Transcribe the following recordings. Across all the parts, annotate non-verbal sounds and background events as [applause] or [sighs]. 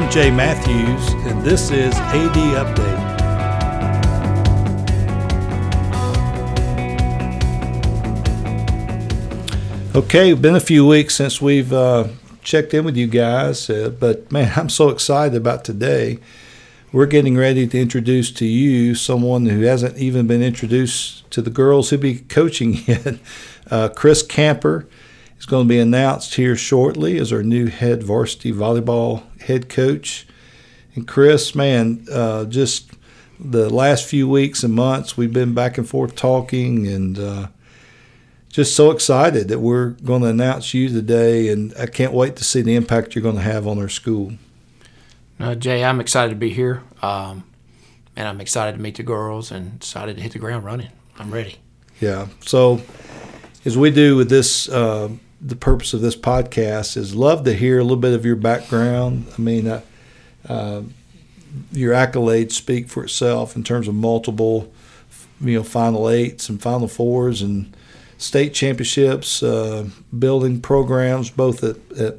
I'm Jay Matthews, and this is AD Update. Okay, been a few weeks since we've uh, checked in with you guys, uh, but man, [laughs] I'm so excited about today. We're getting ready to introduce to you someone who hasn't even been introduced to the girls who'll be coaching [laughs] yet. Uh, Chris Camper is going to be announced here shortly as our new head varsity volleyball head coach. And Chris, man, uh, just the last few weeks and months, we've been back and forth talking and uh, just so excited that we're going to announce you today, and I can't wait to see the impact you're going to have on our school. Uh, Jay, I'm excited to be here, um, and I'm excited to meet the girls and excited to hit the ground running. I'm ready. Yeah. So, as we do with this, uh, the purpose of this podcast is love to hear a little bit of your background. I mean, uh, uh, your accolades speak for itself in terms of multiple, you know, final eights and final fours and state championships, uh, building programs both at, at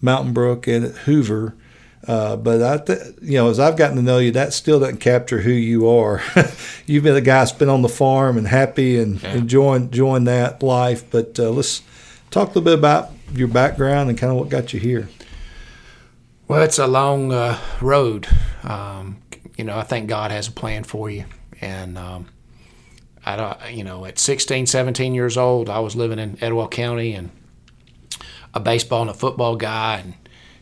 Mountain Brook and at Hoover. Uh, but I, th- you know, as I've gotten to know you, that still doesn't capture who you are. [laughs] You've been a guy that's been on the farm and happy and yeah. enjoying enjoying that life. But uh, let's talk a little bit about your background and kind of what got you here. Well, it's a long uh, road. Um, you know, I think God has a plan for you, and um, I don't, you know, at 16, 17 years old, I was living in Etowah County and a baseball and a football guy and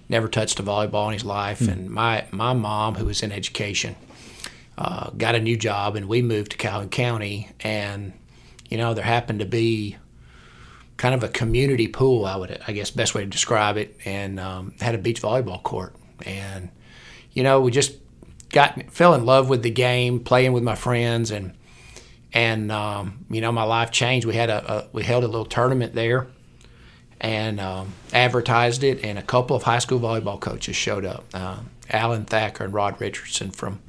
never touched a volleyball in his life. Mm. And my, my mom, who was in education, uh, got a new job and we moved to Calhoun County. And, you know, there happened to be kind of a community pool, I would, I guess, best way to describe it, and um, had a beach volleyball court. And, you know, we just got, fell in love with the game, playing with my friends and, and um, you know my life changed. We had a, a, we held a little tournament there, and um, advertised it, and a couple of high school volleyball coaches showed up. Uh, Alan Thacker and Rod Richardson from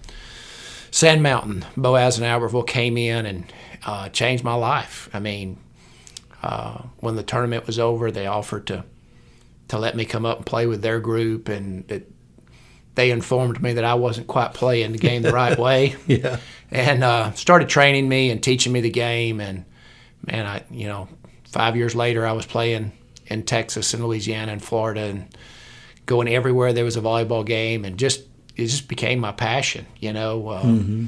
Sand Mountain, Boaz and Albertville came in and uh, changed my life. I mean, uh, when the tournament was over, they offered to to let me come up and play with their group, and it, they informed me that I wasn't quite playing the game the right [laughs] way. yeah and uh, started training me and teaching me the game. And man, I you know, five years later, I was playing in Texas and Louisiana and Florida and going everywhere there was a volleyball game, and just it just became my passion. You know, uh, mm-hmm.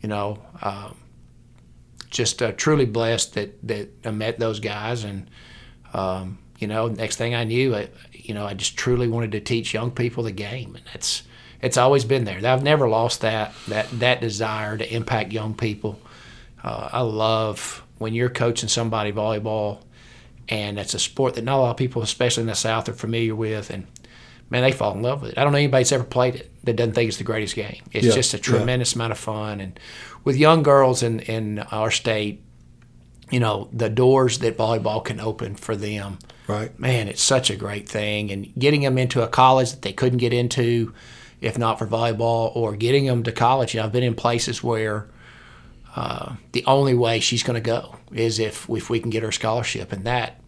you know, um, just uh, truly blessed that that I met those guys, and um, you know, next thing I knew, I, you know, I just truly wanted to teach young people the game, and that's it's always been there. I've never lost that that that desire to impact young people. Uh, I love when you're coaching somebody volleyball, and it's a sport that not a lot of people, especially in the South, are familiar with, and man, they fall in love with it. I don't know anybody that's ever played it that doesn't think it's the greatest game. It's yeah, just a tremendous yeah. amount of fun, and with young girls in in our state, you know, the doors that volleyball can open for them. Right. Man, it's such a great thing, and getting them into a college that they couldn't get into if not for volleyball or getting them to college. You know, I've been in places where uh, the only way she's going to go is if if we can get her scholarship, and that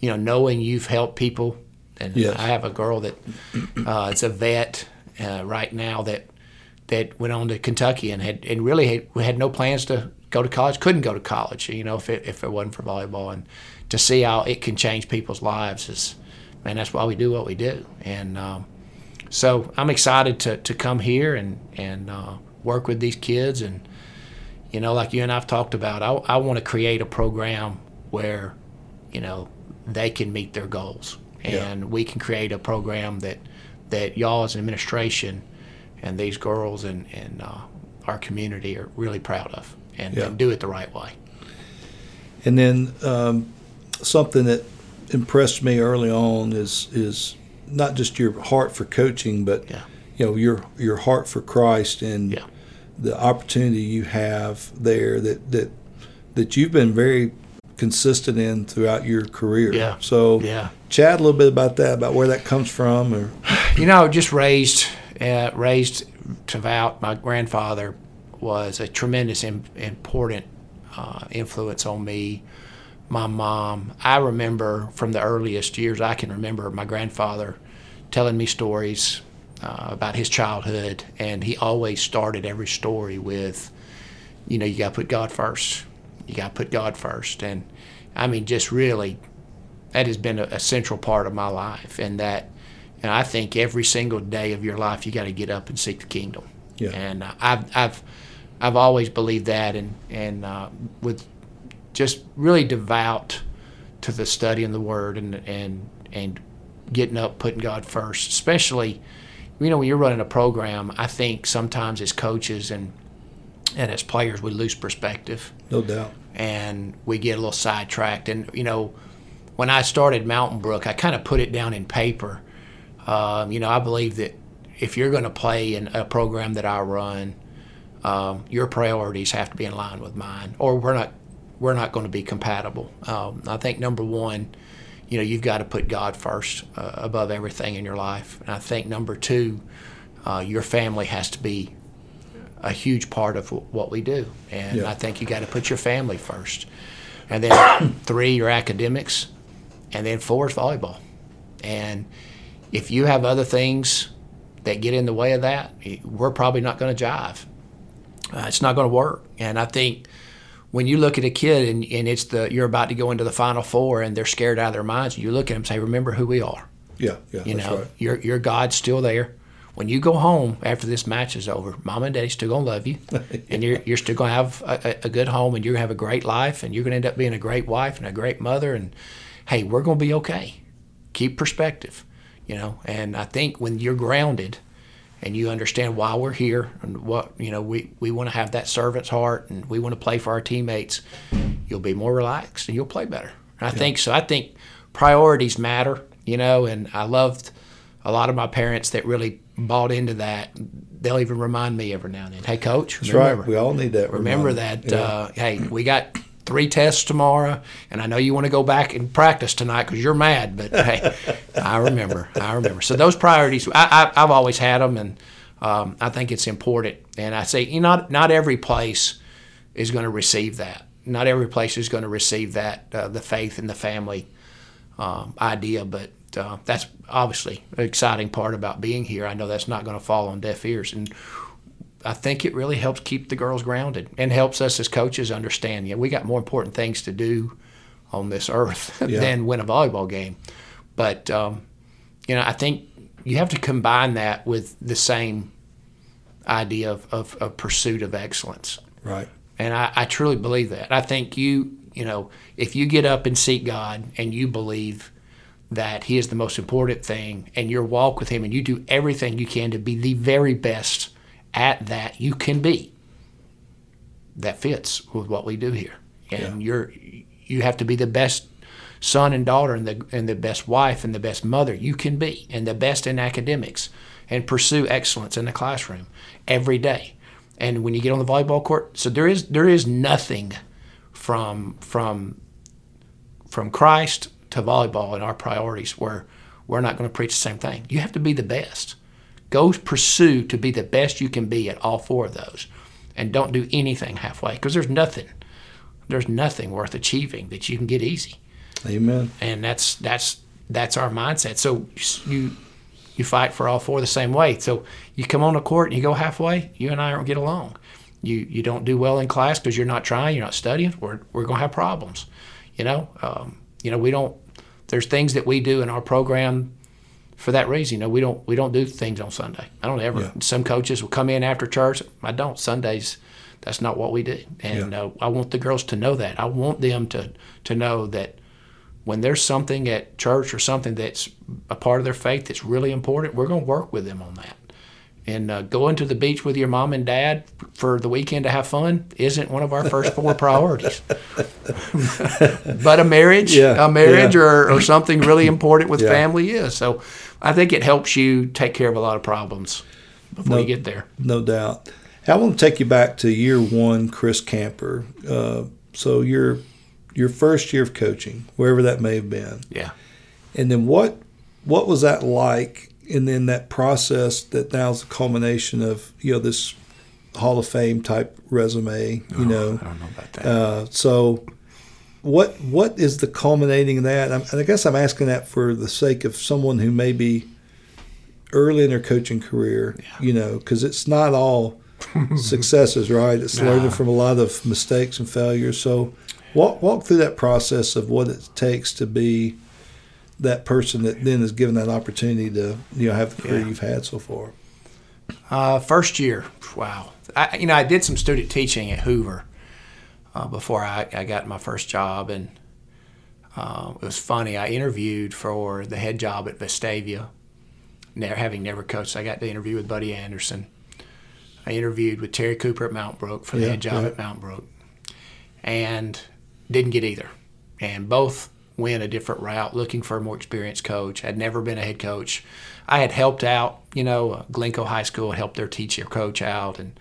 you know, knowing you've helped people. And yes. I have a girl that uh, it's a vet uh, right now that that went on to Kentucky and had and really had, had no plans to go to college. Couldn't go to college, you know, if it, if it wasn't for volleyball. And to see how it can change people's lives is, man, that's why we do what we do. And um, so I'm excited to, to come here and and uh, work with these kids and you know like you and I've talked about I, I want to create a program where you know they can meet their goals and yeah. we can create a program that that y'all as an administration and these girls and, and uh, our community are really proud of and, yeah. and, do it the right way. And then um, something that impressed me early on is is not just your heart for coaching, but yeah. you know your your heart for Christ and yeah. the opportunity you have there that that that you've been very consistent in throughout your career. Yeah. So yeah, chat a little bit about that, about where that comes from, or [sighs] you know, just raised uh, raised devout. My grandfather was a tremendous Im- important uh, influence on me my mom. I remember from the earliest years I can remember my grandfather telling me stories uh, about his childhood, and he always started every story with, you know, you got to put God first. You got to put God first, and I mean, just really, that has been a, a central part of my life, and that, and I think every single day of your life, you got to get up and seek the kingdom. Yeah. And uh, I've, I've, I've always believed that, and and uh, with just really devout to the study and the Word, and and and getting up, putting God first, especially, you know, when you're running a program. I think sometimes as coaches and and as players, we lose perspective No doubt. And we get a little sidetracked. And you know, when I started Mountain Brook, I kind of put it down in paper. Um, you know, I believe that if you're going to play in a program that I run, um, your priorities have to be in line with mine, or we're not we're not going to be compatible. Um, I think number one, you know, you've got to put God first uh, above everything in your life, and I think number two, uh, your family has to be a huge part of what we do. And Yeah. I think you got to put your family first. And then [coughs] three, your academics. And then four is volleyball. And if you have other things that get in the way of that, we're probably not going to jive. Uh, it's not going to work. And I think when you look at a kid and, and it's the you're about to go into the final four and they're scared out of their minds, you look at them and say, "Remember who we are." Yeah, yeah, You that's know, right. your your God's still there. When you go home after this match is over, Mom and Daddy's still gonna love you, [laughs] and you're you're still gonna have a, a- good home, and you're gonna have a great life, and you're gonna end up being a great wife and a great mother. And hey, we're gonna be okay. Keep perspective, you know. And I think when you're grounded, and you understand why we're here and what you know, we we want to have that servant's heart, and we want to play for our teammates. You'll be more relaxed, and you'll play better. And I think so. I think priorities matter, you know. And I loved a lot of my parents that really bought into that. They'll even remind me every now and then, "Hey, coach, That's remember, right. We all need that. remember reminder. that. Yeah. Uh, hey, we got three tests tomorrow, and I know you want to go back and practice tonight because you're mad. But hey, I remember. I remember. So those priorities, I, I've always had them, and um, I think it's important. And I say, you know, not not every place is going to receive that. Not every place is going to receive that uh, the faith and the family um, idea, but uh, that's obviously an exciting part about being here. I know that's not going to fall on deaf ears, and I think it really helps keep the girls grounded and helps us as coaches understand. Yeah, we got more important things to do on this earth [laughs] Yeah. than win a volleyball game. But um, you know, I think you have to combine that with the same idea of, of, of pursuit of excellence. right. And I, I truly believe that. I think you, you know, if you get up and seek God and you believe that He is the most important thing and your walk with Him and you do everything you can to be the very best at that you can be, that fits with what we do here. And you're, you have to be the best son and daughter and the, and the best wife and the best mother you can be and the best in academics and pursue excellence in the classroom every day. And when you get on the volleyball court, so there is there is nothing from from from Christ to volleyball and our priorities where we're not going to preach the same thing. You have to be the best. Go pursue to be the best you can be at all four of those, and don't do anything halfway because there's nothing there's nothing worth achieving that you can get easy Amen. and that's that's that's our mindset. So you you fight for all four the same way. So you come on the court and you go halfway. You and I don't get along. You you don't do well in class because you're not trying. You're not studying. We're we're gonna have problems. You know. Um, you know we don't. There's things that we do in our program for that reason. You know we don't we don't do things on Sunday. I don't ever. Yeah. Some coaches will come in after church. I don't Sundays. That's not what we do. And Yeah. uh, I want the girls to know that. I want them to to know that when there's something at church or something that's a part of their faith that's really important, we're going to work with them on that. And uh, going to the beach with your mom and dad for the weekend to have fun isn't one of our first four priorities. [laughs] but a marriage, Yeah, a marriage yeah. or, or something really important with [laughs] Yeah. family is. So I think it helps you take care of a lot of problems before No. you get there. No doubt. I want to take you back to year one, Chris Camper. Uh, so your your first year of coaching, wherever that may have been, Yeah. and then what what was that like? And then that process that now is the culmination of you know this Hall of Fame type resume. You know, I don't know about that. uh, so what what is the culminating of that? I'm, and I guess I'm asking that for the sake of someone who may be early in their coaching career, you know, because it's not all [laughs] successes, right? It's learning from a lot of mistakes and failures. So, walk walk through that process of what it takes to be that person that then is given that opportunity to you know have the career Yeah. you've had so far. Uh, first year, wow. I, you know, I did some student teaching at Hoover uh, before I, I got my first job, and uh, it was funny. I interviewed for the head job at Vestavia, never, having never coached. I got to interview with Buddy Anderson. I interviewed with Terry Cooper at Mountain Brook for the Yeah, head job yeah. at Mountain Brook, and didn't get either. And both went a different route, looking for a more experienced coach. Had never been a head coach. I had helped out, you know, Glencoe High School helped their teacher coach out, and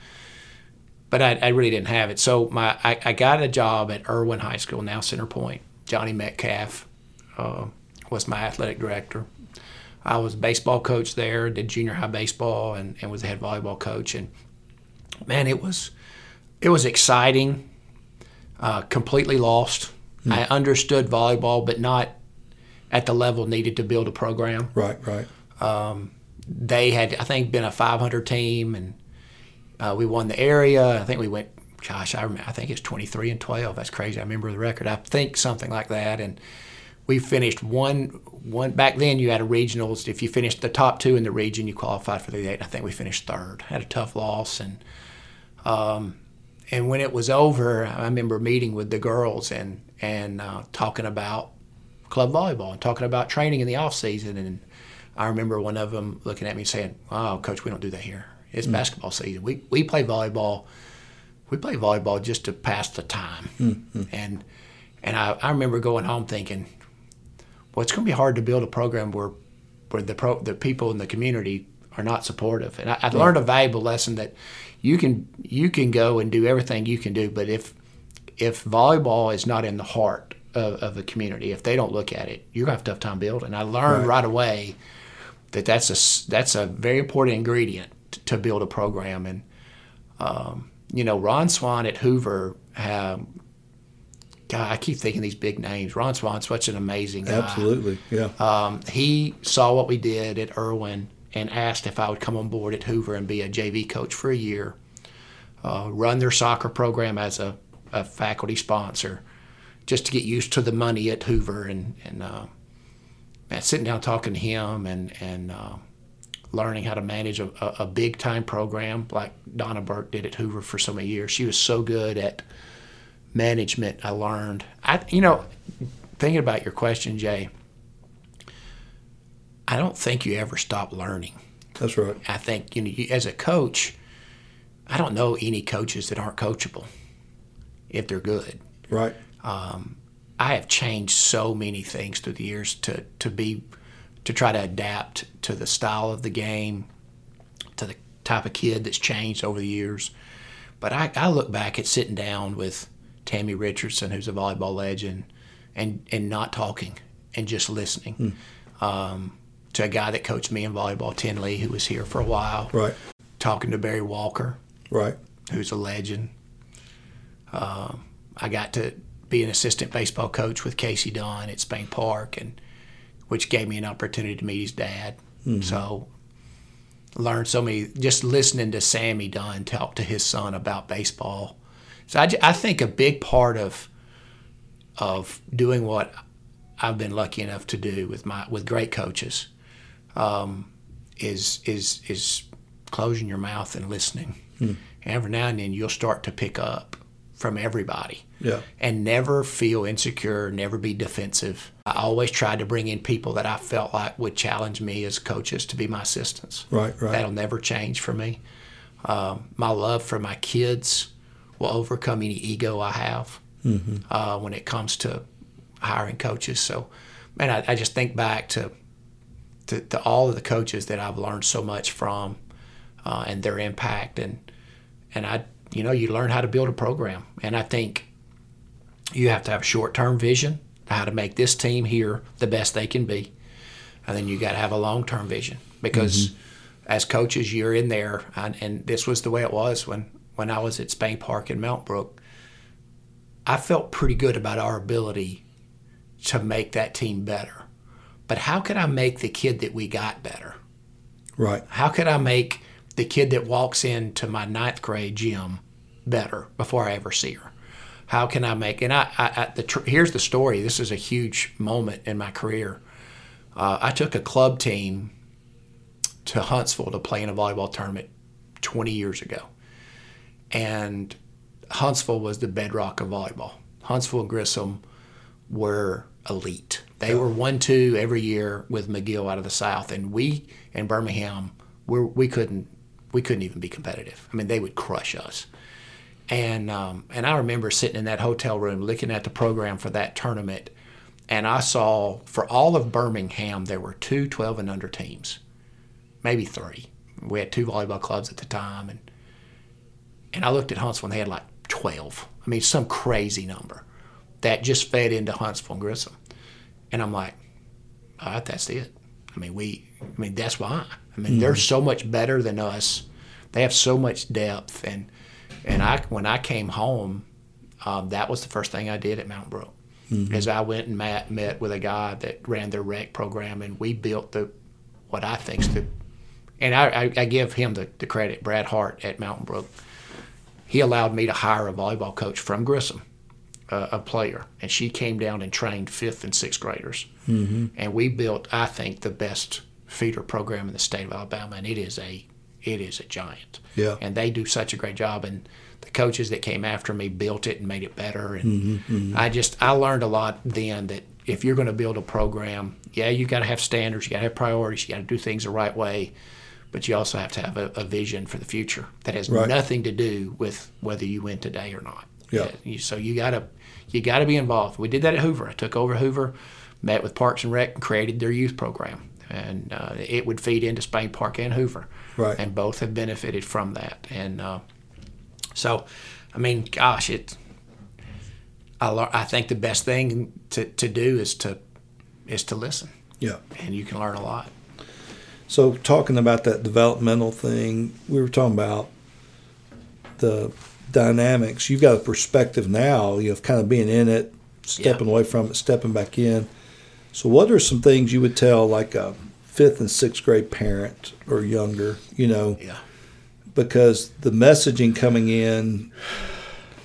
but I, I really didn't have it. So my I, I got a job at Erwin High School, now Center Point. Johnny Metcalf uh, was my athletic director. I was baseball coach there, did junior high baseball, and, and was the head volleyball coach. And man, it was it was exciting. Uh, completely lost. I understood volleyball, but not at the level needed to build a program Right, right. they had I think been a 500 team and uh, we won the area. I think we went. Gosh, I remember. I think it's 23 and 12. That's crazy. I remember the record. I think something like that. And we finished one one back then. You had a regionals. If you finished the top two in the region, you qualified for the eight. I think we finished third. Had a tough loss and. Um, and when it was over, I remember meeting with the girls and and uh, talking about club volleyball and talking about training in the off season. And I remember one of them looking at me saying, "Oh, coach, we don't do that here. It's hmm. basketball season. We we play volleyball. We play volleyball just to pass the time." Hmm, hmm. And and I, I remember going home thinking, "Well, it's going to be hard to build a program where where the pro, the people in the community are not supportive." And I, I learned a valuable lesson that you can you can go and do everything you can do, but if if volleyball is not in the heart of, of the community, if they don't look at it, you're gonna have a tough time building. I learned right, away that that's a that's a very important ingredient t- to build a program. And um, you know, Ron Swan at Hoover. Um, God, I keep thinking these big names. Ron Swan's such an amazing guy. Absolutely. Yeah. Um, he saw what we did at Erwin and asked if I would come on board at Hoover and be a JV coach for a year, uh, run their soccer program as a, a faculty sponsor, just to get used to the money at Hoover and and uh, sitting down talking to him and and uh, learning how to manage a, a, a big time program like Donna Burke did at Hoover for so many years. She was so good at management. I learned. I you know thinking about your question, Jay. I don't think you ever stop learning. That's right. I think you know, you, as a coach, I don't know any coaches that aren't coachable if they're good. Right. I have changed so many things through the years to to be to try to adapt to the style of the game, to the type of kid that's changed over the years. But I, I look back at sitting down with Tammy Richardson, who's a volleyball legend, and and not talking and just listening. Um, to a guy that coached me in volleyball, Tin Lee, who was here for a while, Right. talking to Barry Walker, Right. who's a legend. Um, I got to be an assistant baseball coach with Casey Dunn at Spain Park, and which gave me an opportunity to meet his dad. So learned so many just listening to Sammy Dunn talk to his son about baseball. So I, I think a big part of of doing what I've been lucky enough to do with my with great coaches um, is is is closing your mouth and listening. And every now and then you'll start to pick up from everybody Yeah. and never feel insecure, never be defensive. I always tried to bring in people that I felt like would challenge me as coaches to be my assistants. Right. Right. That'll never change for me. Um, my love for my kids will overcome any ego I have uh, when it comes to hiring coaches. So, man, I, I just think back to, to to all of the coaches that I've learned so much from, uh, and their impact, and and I, you know, you learn how to build a program, and I think you have to have a short term vision, how to make this team here the best they can be, and then you got to have a long term vision because as coaches you're in there, and, and this was the way it was when when I was at Spain Park in Mountain Brook. I felt pretty good about our ability to make that team better. But how could I make the kid that we got better? Right. How could I make the kid that walks into my ninth grade gym better before I ever see her? How can I make? And I, I, I the tr- here's the story. This is a huge moment in my career. Uh, I took a club team to Huntsville to play in a volleyball tournament 20 years ago, and Huntsville was the bedrock of volleyball. Huntsville and Grissom were elite. They were one two every year with McGill out of the South, and we in Birmingham we we couldn't we couldn't even be competitive. I mean, they would crush us. And um, and I remember sitting in that hotel room looking at the program for that tournament, and I saw for all of Birmingham there were two 12 and under teams, maybe three. We had two volleyball clubs at the time, and and I looked at Huntsville and they had like 12. I mean, some crazy number that just fed into Huntsville and Grissom. And I'm like, all right, that's it. I mean, we, I mean, that's why. I mean, mm-hmm. they're so much better than us. They have so much depth. And, and I, when I came home, um, that was the first thing I did at Mountain Brook. Mm-hmm. As I went and met, met with a guy that ran their rec program, and we built the, what I think's the, and I, I, I give him the, the credit, Brad Hart at Mountain Brook. He allowed me to hire a volleyball coach from Grissom a player, and she came down and trained fifth and sixth graders. Mm-hmm. And we built, I think, the best feeder program in the state of Alabama, and it is a it is a giant. Yeah. And they do such a great job, and the coaches that came after me built it and made it better. And mm-hmm, mm-hmm. I just I learned a lot then that if you're going to build a program, yeah, you got to have standards, you got to have priorities, you got to do things the right way. But you also have to have a, a vision for the future that has right. nothing to do with whether you win today or not. Yeah. So you got to you got to be involved. We did that at Hoover. I took over Hoover, met with Parks and Rec, and created their youth program, and uh, it would feed into Spain Park and Hoover, right? And both have benefited from that. And uh, so, I mean, gosh, it. I, I think the best thing to, to do is to is to listen. Yeah. And you can learn a lot. So talking about that developmental thing, we were talking about the dynamics. You've got a perspective now, you know, of kind of being in it, stepping yeah. away from it, stepping back in. So, what are some things you would tell like a fifth and sixth grade parent or younger, you know? Yeah. Because the messaging coming in,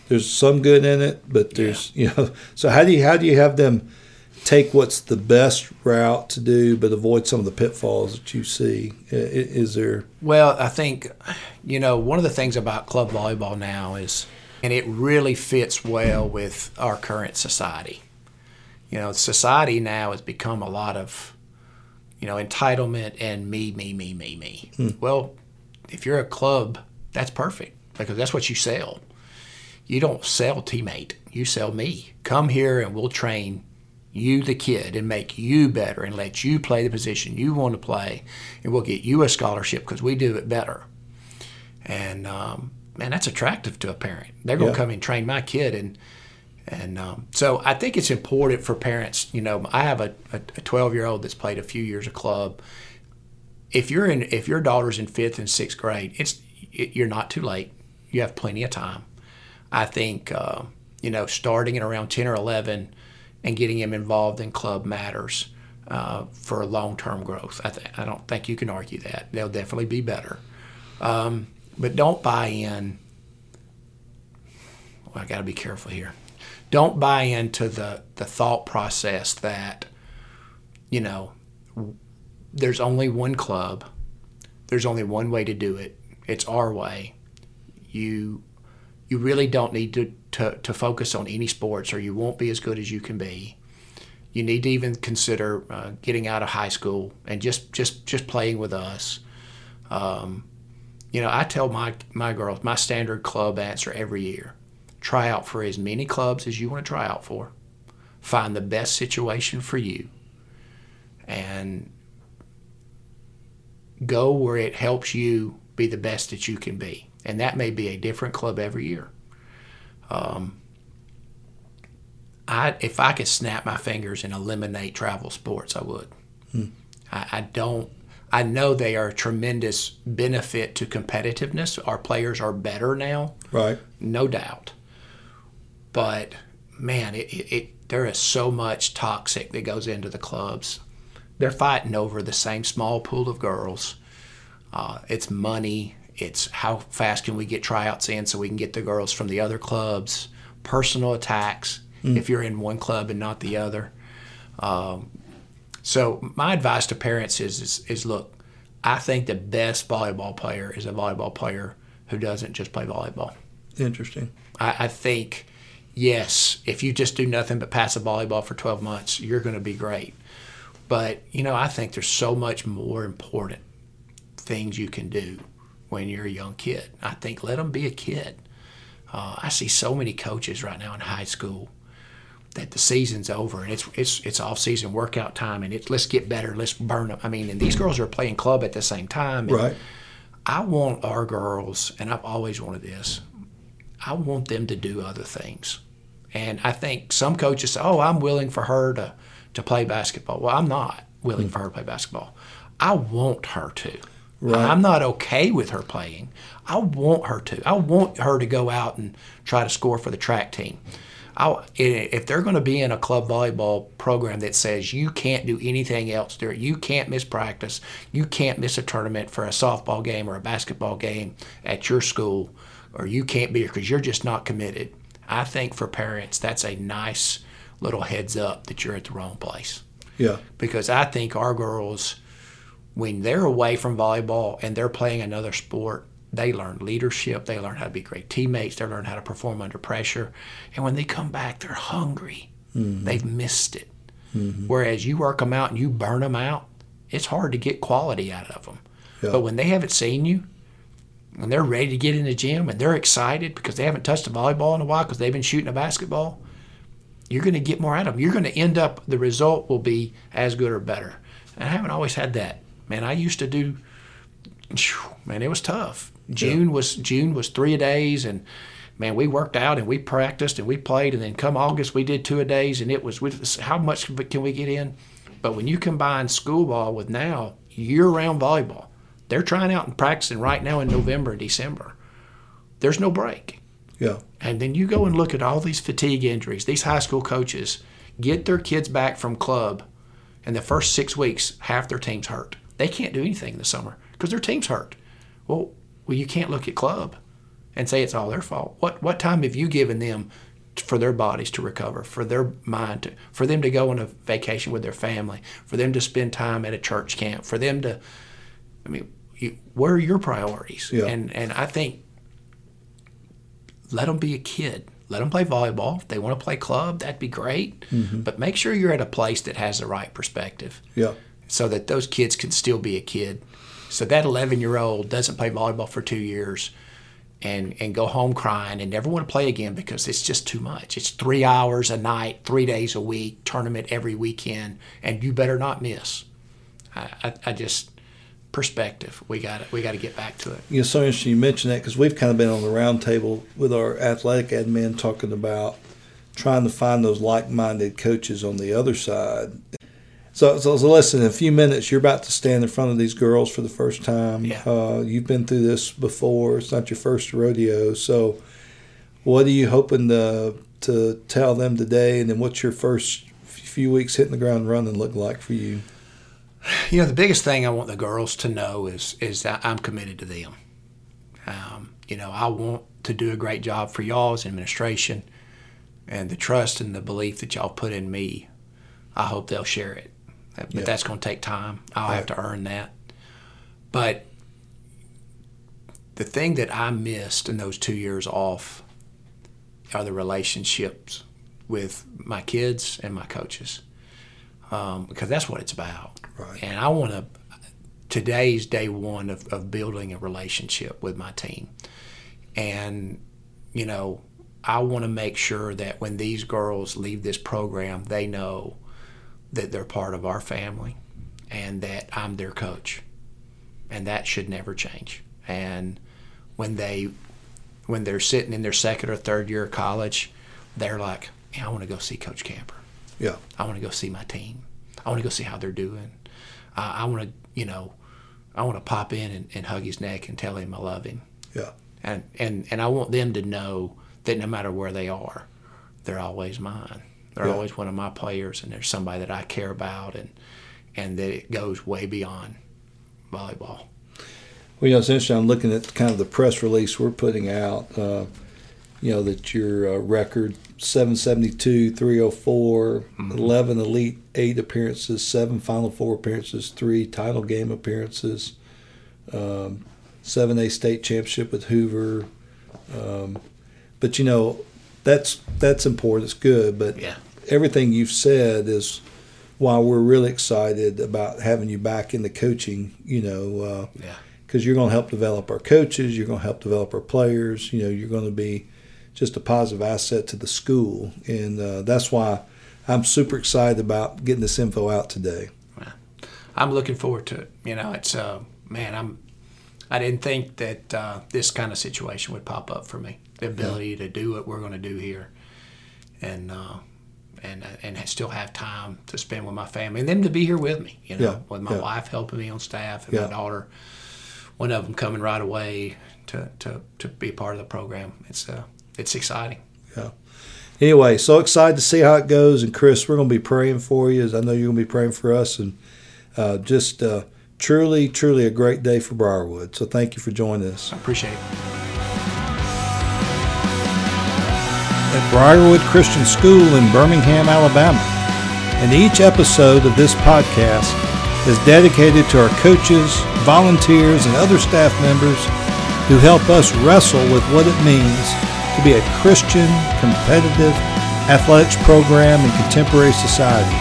there's some good in it, but there's, yeah. you know, [laughs] so how do you, how do you have them take what's the best route to do, but avoid some of the pitfalls that you see? Is there? Well, I think, you know, one of the things about club volleyball now is, and it really fits well with our current society. You know, society now has become a lot of, you know, entitlement and me, me, me, me, me. Hmm. Well, if you're a club, that's perfect because that's what you sell. You don't sell teammate, you sell me. Come here and we'll train you, the kid, and make you better and let you play the position you want to play, and we'll get you a scholarship because we do it better. And um, man, that's attractive to a parent. They're going to yeah. come and train my kid, and and um, so I think it's important for parents. You know, I have a, a 12 year old that's played a few years of club. If you're in, if your daughter's in fifth and sixth grade, it's it, you're not too late. You have plenty of time. I think uh, you know, starting at around 10 or 11 and getting him involved in club matters uh, for long term growth. I, th- I don't think you can argue that. They'll definitely be better. Um, but don't buy in. Well, I got to be careful here. Don't buy into the, the thought process that, you know, there's only one club, there's only one way to do it. It's our way. You you really don't need to, to, to focus on any sports or you won't be as good as you can be. You need to even consider uh, getting out of high school and just, just, just playing with us. Um, you know, I tell my, my girls, my standard club answer every year try out for as many clubs as you want to try out for, find the best situation for you, and go where it helps you be the best that you can be and that may be a different club every year. Um, I if I could snap my fingers and eliminate travel sports, I would. Hmm. I, I, don't. I know they are a tremendous benefit to competitiveness. Our players are better now, right? No doubt. But man, it, it, it there is so much toxic that goes into the clubs. They're fighting over the same small pool of girls Uh, it's money. It's how fast can we get tryouts in so we can get the girls from the other clubs. Personal attacks if you're in one club and not the other. Um, so my advice to parents is, is is look, I think the best volleyball player is a volleyball player who doesn't just play volleyball. Interesting. I, I think, yes, if you just do nothing but pass a volleyball for 12 months, you're going to be great. But, you know, I think there's so much more important things you can do when you're a young kid. I think let them be a kid. Uh, I see so many coaches right now in high school that the season's over and it's it's it's off season workout time and it's let's get better, let's burn them. I mean, and these girls are playing club at the same time. Right. I want our girls, and I've always wanted this. I want them to do other things, and I think some coaches say, "Oh, I'm willing for her to to play basketball." Well, I'm not willing for her to play basketball. I want her to. Right. I'm not okay with her playing. I want her to. I want her to go out and try to score for the track team. I, if they're going to be in a club volleyball program that says you can't do anything else there, you can't miss practice, you can't miss a tournament for a softball game or a basketball game at your school, or you can't be here because you're just not committed. I think for parents, that's a nice little heads up that you're at the wrong place Yeah. because I think our girls, when they're away from volleyball and they're playing another sport, they learn leadership, they learn how to be great teammates, they learn how to perform under pressure. And when they come back, they're hungry. Mm-hmm. They've missed it. Mm-hmm. Whereas you work them out and you burn them out, it's hard to get quality out of them. Yeah. But when they haven't seen you, and they're ready to get in the gym and they're excited because they haven't touched a volleyball in a while because they've been shooting a basketball, you're going to get more out of them. You're going to end up, the result will be as good or better. And I haven't always had that. Man, I used to do, man, it was tough. June was June was three a days, and man, we worked out and we practiced and we played, and then come August we did two a days, and it was how much can we get in? But when you combine school ball with now year-round volleyball, they're trying out and practicing right now in November and December. There's no break. Yeah. And then you go and look at all these fatigue injuries. These high school coaches get their kids back from club, and the first six weeks, half their team's hurt. They can't do anything in the summer because their team's hurt. Well, well, you can't look at club and say it's all their fault. What what time have you given them for their bodies to recover, for their mind to, for them to go on a vacation with their family, for them to spend time at a church camp, for them to, I mean, you, where are your priorities? Yeah. And and I think let them be a kid. Let them play volleyball. If they want to play club, that'd be great. Mm-hmm. But make sure you're at a place that has the right perspective Yeah. So that those kids can still be a kid. So that 11 year old doesn't play volleyball for two years and, and go home crying and never want to play again because it's just too much. It's three hours a night, three days a week, tournament every weekend, and you better not miss. I, I, I just perspective. We got it. we got to get back to it. You know, so interesting you mentioned that because we've kind of been on the round table with our athletic admin talking about trying to find those like-minded coaches on the other side. So, so, so listen, in a few minutes, you're about to stand in front of these girls for the first time. Yeah. Uh, you've been through this before. It's not your first rodeo. So, what are you hoping to to tell them today? And then, what's your first few weeks hitting the ground running look like for you? You know, the biggest thing I want the girls to know is is that I'm committed to them. Um, you know, I want to do a great job for y'all as administration, and the trust and the belief that y'all put in me. I hope they'll share it, but Yeah. that's going to take time. I'll Right. have to earn that. But the thing that I missed in those two years off are the relationships with my kids and my coaches, um, because that's what it's about. Right. And I want to. Today's day one of, of building a relationship with my team, and you know, I want to make sure that when these girls leave this program, they know that they're part of our family, and that I'm their coach, and that should never change. And when they when they're sitting in their second or third year of college, they're like, "Yeah, I want to go see Coach Camper. Yeah. I want to go see my team. I want to go see how they're doing. Uh, I want to, you know, I want to pop in and, and hug his neck and tell him I love him. Yeah. And, and and I want them to know that no matter where they are, they're always mine. They're Yeah. always one of my players, and they're somebody that I care about, and and that it goes way beyond volleyball. Well, you know, it's interesting. I'm looking at kind of the press release we're putting out. Uh, you know, that your uh, record 772, 304, mm-hmm. 11 Elite Eight appearances, seven Final Four appearances, three title game appearances, um, 7A state championship with Hoover. Um, but, you know, that's that's important. It's good. But yeah. everything you've said is why we're really excited about having you back in the coaching, you know. Uh, yeah because you're going to help develop our coaches, you're going to help develop our players. You know, you're going to be just a positive asset to the school, and uh, that's why I'm super excited about getting this info out today. I'm looking forward to it. You know, it's uh, man, I'm. I didn't think that uh, this kind of situation would pop up for me. The ability yeah. to do what we're going to do here, and uh, and uh, and still have time to spend with my family, and them to be here with me. You know, yeah. with my wife helping me on staff and my daughter, one of them coming right away to, to, to be part of the program. It's uh, it's exciting. Yeah. Anyway, so excited to see how it goes. And Chris, we're going to be praying for you, as I know you're going to be praying for us. And uh, just uh, truly, truly a great day for Briarwood. So thank you for joining us. I appreciate it. At Briarwood Christian School in Birmingham, Alabama. And each episode of this podcast is dedicated to our coaches, volunteers, and other staff members who help us wrestle with what it means to be a Christian, competitive athletics program in contemporary society.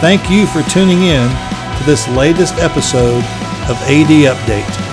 Thank you for tuning in to this latest episode of AD Update.